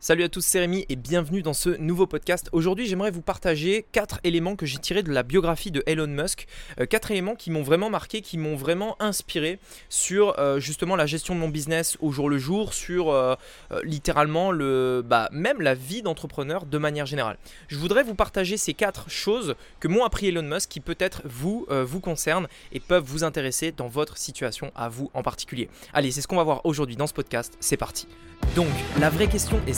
Salut à tous, c'est Rémi et bienvenue dans ce nouveau podcast. Aujourd'hui, j'aimerais vous partager quatre éléments que j'ai tirés de la biographie de Elon Musk. Euh, quatre éléments qui m'ont vraiment marqué, qui m'ont vraiment inspiré sur euh, justement la gestion de mon business au jour le jour, sur euh, littéralement le, bah, même la vie d'entrepreneur de manière générale. Je voudrais vous partager ces quatre choses que m'ont appris Elon Musk qui peut-être vous vous concernent et peuvent vous intéresser dans votre situation à vous en particulier. Allez, c'est ce qu'on va voir aujourd'hui dans ce podcast. C'est parti. Donc, la vraie question est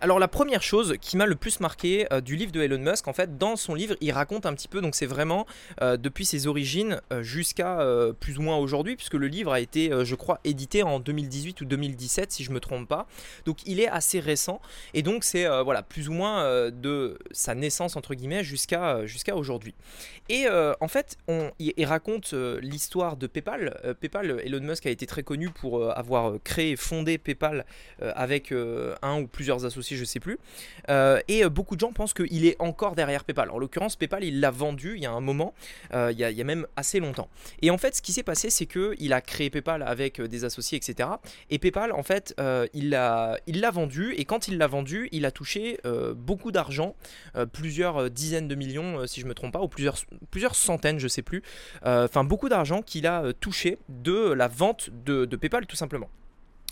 Alors la première chose qui m'a le plus marqué euh, du livre de Elon Musk, en fait, dans son livre, il raconte un petit peu, donc c'est vraiment euh, depuis ses origines euh, jusqu'à plus ou moins aujourd'hui, puisque le livre a été, je crois, édité en 2018 ou 2017, si je me trompe pas. Donc il est assez récent, et donc c'est voilà plus ou moins de sa naissance entre guillemets jusqu'à aujourd'hui. Et en fait, on, il, raconte l'histoire de PayPal. PayPal, Elon Musk a été très connu pour avoir créé, fondé PayPal avec un ou plusieurs associés aussi, je sais plus. Euh, et euh, beaucoup de gens pensent qu'il est encore derrière PayPal. En l'occurrence, PayPal, il l'a vendu il y a un moment, euh, il, y a, même assez longtemps. Et en fait, ce qui s'est passé, c'est qu'il a créé PayPal avec des associés, etc. Et PayPal, en fait, il l'a il vendu. Et quand il l'a vendu, il a touché beaucoup d'argent, plusieurs dizaines de millions, si je me trompe pas, ou plusieurs, plusieurs centaines, je sais plus. Enfin, beaucoup d'argent qu'il a touché de la vente de, de PayPal, tout simplement.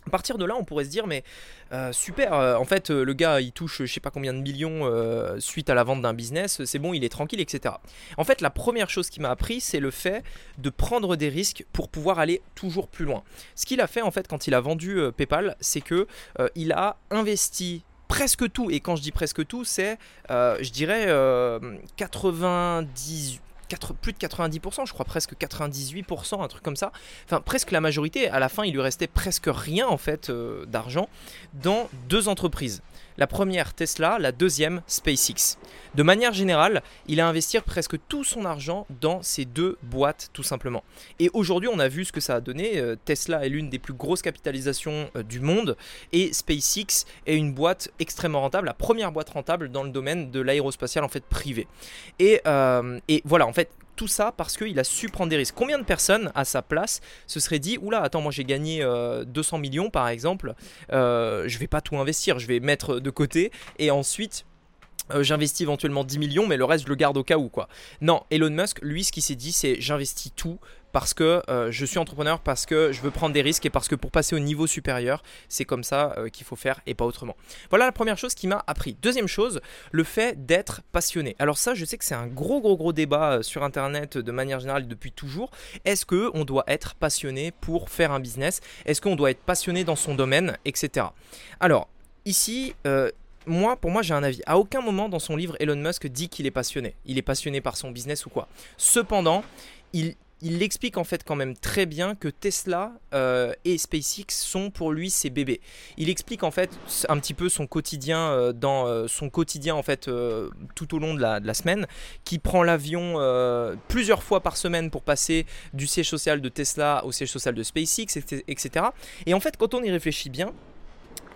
À partir de là, on pourrait se dire, mais euh, super, euh, en fait, euh, le gars, il touche je sais pas combien de millions suite à la vente d'un business, c'est bon, il est tranquille, etc. En fait, la première chose qui m'a appris, c'est le fait de prendre des risques pour pouvoir aller toujours plus loin. Ce qu'il a fait, en fait, quand il a vendu PayPal, c'est que il a investi presque tout, et quand je dis presque tout, c'est, je dirais, 98 plus de 90%, je crois presque 98%, un truc comme ça. Enfin, presque la majorité. À la fin, il lui restait presque rien en fait euh, d'argent dans deux entreprises. La première, Tesla, la deuxième, SpaceX. De manière générale, il a investi presque tout son argent dans ces deux boîtes, tout simplement. Et aujourd'hui, on a vu ce que ça a donné. Euh, Tesla est l'une des plus grosses capitalisations euh, du monde et SpaceX est une boîte extrêmement rentable, la première boîte rentable dans le domaine de l'aérospatial en fait privé. Et, et voilà, en fait, tout ça parce qu'il a su prendre des risques. Combien de personnes à sa place se seraient dit Oula, attends, moi j'ai gagné 200 euh, millions par exemple, euh, je vais pas tout investir, je vais mettre de côté et ensuite euh, j'investis éventuellement 10 millions, mais le reste je le garde au cas où quoi. Non, Elon Musk, lui, ce qu'il s'est dit, c'est j'investis tout parce que euh, je suis entrepreneur, parce que je veux prendre des risques et parce que pour passer au niveau supérieur, c'est comme ça euh, qu'il faut faire et pas autrement. Voilà la première chose qui m'a appris. Deuxième chose, le fait d'être passionné. Alors ça, je sais que c'est un gros gros gros débat sur internet de manière générale depuis toujours. Est-ce que on doit être passionné pour faire un business? Est-ce qu'on doit être passionné dans son domaine, etc. Alors ici moi, pour moi, j'ai un avis. À aucun moment dans son livre, Elon Musk dit qu'il est passionné. Il est passionné par son business ou quoi. Cependant, il, il explique en fait quand même très bien que Tesla euh, et SpaceX sont pour lui ses bébés. Il explique en fait un petit peu son quotidien euh, dans euh, son quotidien en fait tout au long de la, de la semaine, qui prend l'avion plusieurs fois par semaine pour passer du siège social de Tesla au siège social de SpaceX, etc. Et en fait, quand on y réfléchit bien,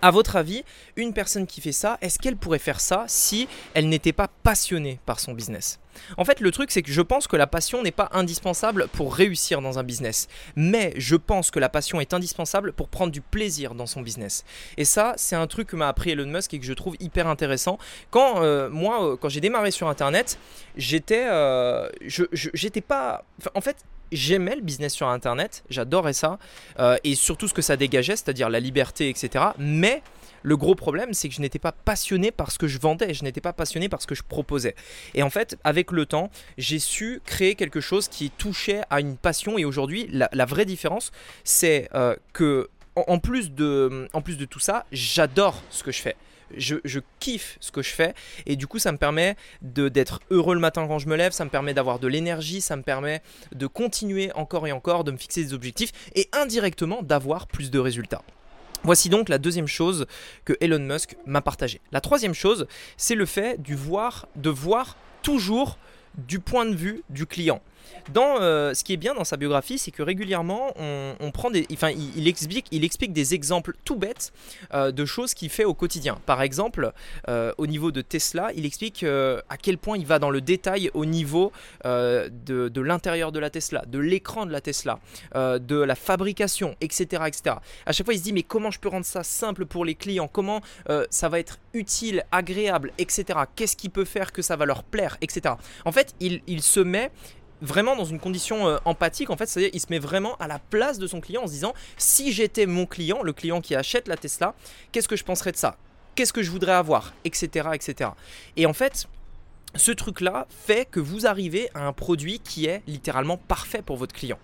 à votre avis, une personne qui fait ça, est-ce qu'elle pourrait faire ça si elle n'était pas passionnée par son business? En fait, le truc, c'est que je pense que la passion n'est pas indispensable pour réussir dans un business. Mais je pense que la passion est indispensable pour prendre du plaisir dans son business. Et ça, c'est un truc que m'a appris Elon Musk et que je trouve hyper intéressant. Quand euh, moi, euh, quand j'ai démarré sur Internet, j'étais, euh, j'étais pas, en fait, j'aimais le business sur Internet, j'adorais ça, euh, et surtout ce que ça dégageait, c'est-à-dire la liberté, etc. Mais le gros problème, c'est que je n'étais pas passionné par ce que je vendais, je n'étais pas passionné par ce que je proposais. Et en fait, avec le temps, j'ai su créer quelque chose qui touchait à une passion, et aujourd'hui, la, vraie différence, c'est euh, que en plus, de, en plus de tout ça, j'adore ce que je fais je, kiffe ce que je fais et du coup ça me permet d'être heureux le matin quand je me lève, ça me permet d'avoir de l'énergie, ça me permet de continuer encore et encore, de me fixer des objectifs et indirectement d'avoir plus de résultats. Voici donc la deuxième chose que Elon Musk m'a partagé. La troisième chose, c'est le fait du voir, de voir toujours du point de vue du client. Dans, euh, ce qui est bien dans sa biographie, c'est que régulièrement, on, prend enfin, il, explique, il explique des exemples tout bêtes euh, de choses qu'il fait au quotidien. Par exemple, euh, au niveau de Tesla, il explique à quel point il va dans le détail au niveau de, l'intérieur de la Tesla, de l'écran de la Tesla, de la fabrication, etc., etc. À chaque fois, il se dit mais comment je peux rendre ça simple pour les clients? Comment ça va être utile, agréable, etc. Qu'est-ce qui peut faire que ça va leur plaire, etc. En fait, il se met vraiment dans une condition euh, empathique, en fait, c'est-à-dire il se met vraiment à la place de son client en se disant si j'étais mon client, le client qui achète la Tesla, qu'est-ce que je penserais de ça? Qu'est-ce que je voudrais avoir? Etc. etc. Et en fait, ce truc-là fait que vous arrivez à un produit qui est littéralement parfait pour votre client.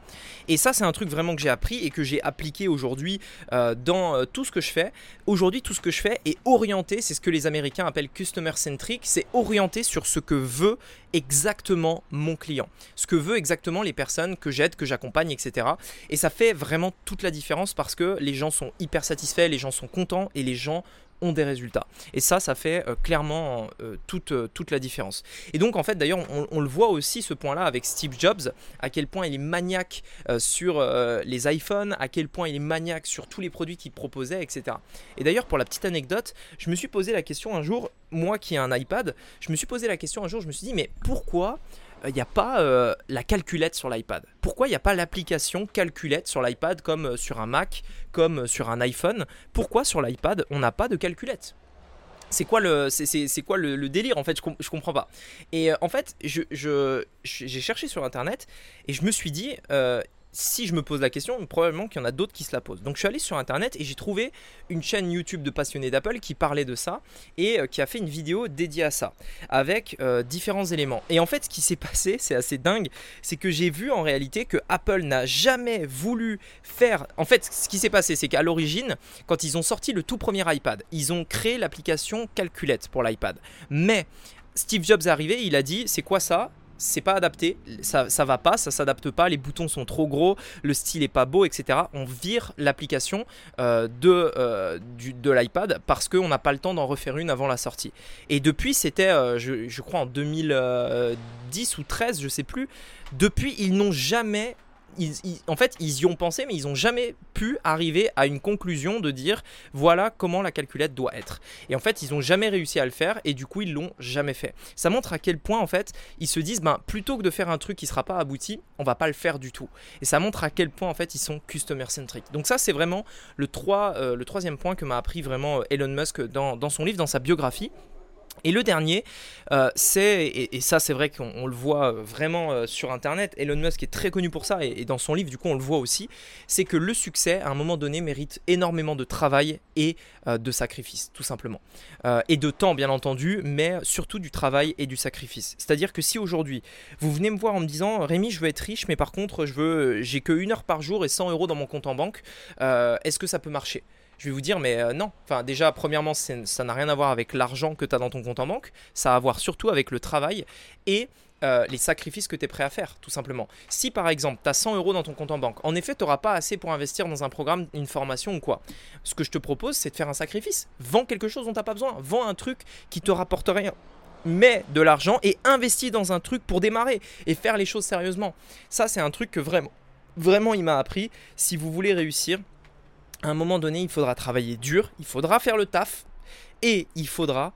Et ça, c'est un truc vraiment que j'ai appris et que j'ai appliqué aujourd'hui euh, dans euh, tout ce que je fais. Aujourd'hui, tout ce que je fais est orienté, c'est ce que les Américains appellent customer centric, c'est orienté sur ce que veut exactement mon client, ce que veut exactement les personnes que j'aide, que j'accompagne, etc. Et ça fait vraiment toute la différence parce que les gens sont hyper satisfaits, les gens sont contents et les gens ont des résultats. Et ça, ça fait euh, clairement euh, toute, euh, toute la différence. Et donc, en fait, d'ailleurs, on, le voit aussi ce point-là avec Steve Jobs, à quel point il est maniaque sur les iPhones, à quel point il est maniaque sur tous les produits qu'il proposait, etc. Et d'ailleurs, pour la petite anecdote, je me suis posé la question un jour, moi qui ai un iPad, je me suis posé la question un jour, je me suis dit, mais pourquoi il n'y a pas euh, la calculette sur l'iPad. Pourquoi il n'y a pas l'application calculette sur l'iPad comme euh, sur un Mac, comme euh, sur un iPhone? Pourquoi sur l'iPad on n'a pas de calculette? C'est quoi le c'est quoi le, délire en fait? Je, je comprends pas. Et en fait je j'ai cherché sur internet et je me suis dit si je me pose la question, probablement qu'il y en a d'autres qui se la posent. Donc je suis allé sur internet et j'ai trouvé une chaîne YouTube de passionnés d'Apple qui parlait de ça et euh, qui a fait une vidéo dédiée à ça avec euh, différents éléments. Et en fait, ce qui s'est passé, c'est assez dingue, c'est que j'ai vu en réalité que Apple n'a jamais voulu faire. En fait, ce qui s'est passé, c'est qu'à l'origine, quand ils ont sorti le tout premier iPad, ils ont créé l'application Calculette pour l'iPad. Mais Steve Jobs est arrivé, il a dit c'est quoi ça? C'est pas adapté, ça, ça va pas, ça s'adapte pas, les boutons sont trop gros, le style est pas beau, etc. On vire l'application euh, de, euh, de l'iPad parce qu'on n'a pas le temps d'en refaire une avant la sortie. Et depuis, c'était, euh, je, je, crois, en 2010 ou 13, je sais plus, depuis, ils n'ont jamais en fait, ils y ont pensé, mais ils n'ont jamais pu arriver à une conclusion de dire voilà comment la calculette doit être. Et en fait, ils n'ont jamais réussi à le faire et du coup, ils l'ont jamais fait. Ça montre à quel point, en fait, ils se disent ben, plutôt que de faire un truc qui sera pas abouti, on va pas le faire du tout. Et ça montre à quel point, en fait, ils sont customer centric. Donc, ça, c'est vraiment le, 3, euh, le troisième point que m'a appris vraiment euh, Elon Musk dans son livre, dans sa biographie. Et le dernier, euh, c'est, et, ça c'est vrai qu'on le voit vraiment euh, sur Internet, Elon Musk est très connu pour ça, et, dans son livre du coup on le voit aussi, c'est que le succès à un moment donné mérite énormément de travail et euh, de sacrifice, tout simplement. et de temps bien entendu, mais surtout du travail et du sacrifice. C'est-à-dire que si aujourd'hui vous venez me voir en me disant Rémi je veux être riche, mais par contre je veux, j'ai que une heure par jour et 100 euros dans mon compte en banque, est-ce que ça peut marcher? Je vais vous dire, mais euh, non. Enfin, déjà, premièrement, ça n'a rien à voir avec l'argent que tu as dans ton compte en banque. Ça a à voir surtout avec le travail et euh, les sacrifices que tu es prêt à faire, tout simplement. Si par exemple, tu as 100 euros dans ton compte en banque, en effet, tu n'auras pas assez pour investir dans un programme, une formation ou quoi. Ce que je te propose, c'est de faire un sacrifice. Vends quelque chose dont tu n'as pas besoin. Vends un truc qui te rapporte rien mets de l'argent et investis dans un truc pour démarrer et faire les choses sérieusement. Ça, c'est un truc que vraiment, vraiment, il m'a appris. Si vous voulez réussir, à un moment donné, il faudra travailler dur, il faudra faire le taf et il faudra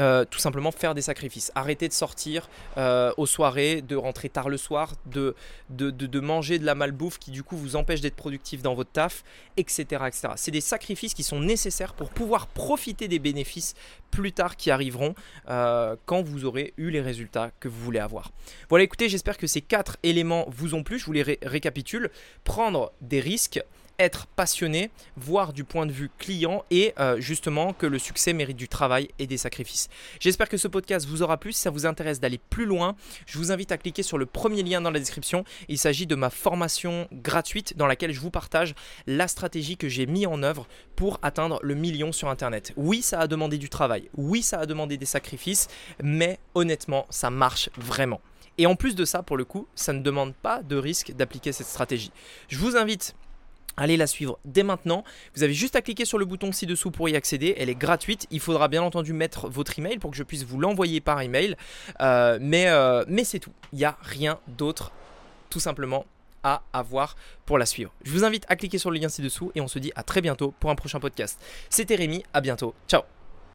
euh, tout simplement faire des sacrifices. Arrêter de sortir euh, aux soirées, de rentrer tard le soir, de, de, manger de la malbouffe qui du coup vous empêche d'être productif dans votre taf, etc. etc. C'est des sacrifices qui sont nécessaires pour pouvoir profiter des bénéfices plus tard qui arriveront euh, quand vous aurez eu les résultats que vous voulez avoir. Voilà, écoutez, j'espère que ces quatre éléments vous ont plu. Je vous les récapitule. Prendre des risques être passionné, voir du point de vue client et euh, justement que le succès mérite du travail et des sacrifices. J'espère que ce podcast vous aura plu. Si ça vous intéresse d'aller plus loin, je vous invite à cliquer sur le premier lien dans la description. Il s'agit de ma formation gratuite dans laquelle je vous partage la stratégie que j'ai mis en œuvre pour atteindre le million sur Internet. Oui, ça a demandé du travail. Oui, ça a demandé des sacrifices. Mais honnêtement, ça marche vraiment. Et en plus de ça, pour le coup, ça ne demande pas de risque d'appliquer cette stratégie. Je vous invite Allez la suivre dès maintenant. Vous avez juste à cliquer sur le bouton ci-dessous pour y accéder. Elle est gratuite. Il faudra bien entendu mettre votre email pour que je puisse vous l'envoyer par email. Euh, mais euh, mais c'est tout. Il n'y a rien d'autre, tout simplement, à avoir pour la suivre. Je vous invite à cliquer sur le lien ci-dessous et on se dit à très bientôt pour un prochain podcast. C'était Rémi. À bientôt. Ciao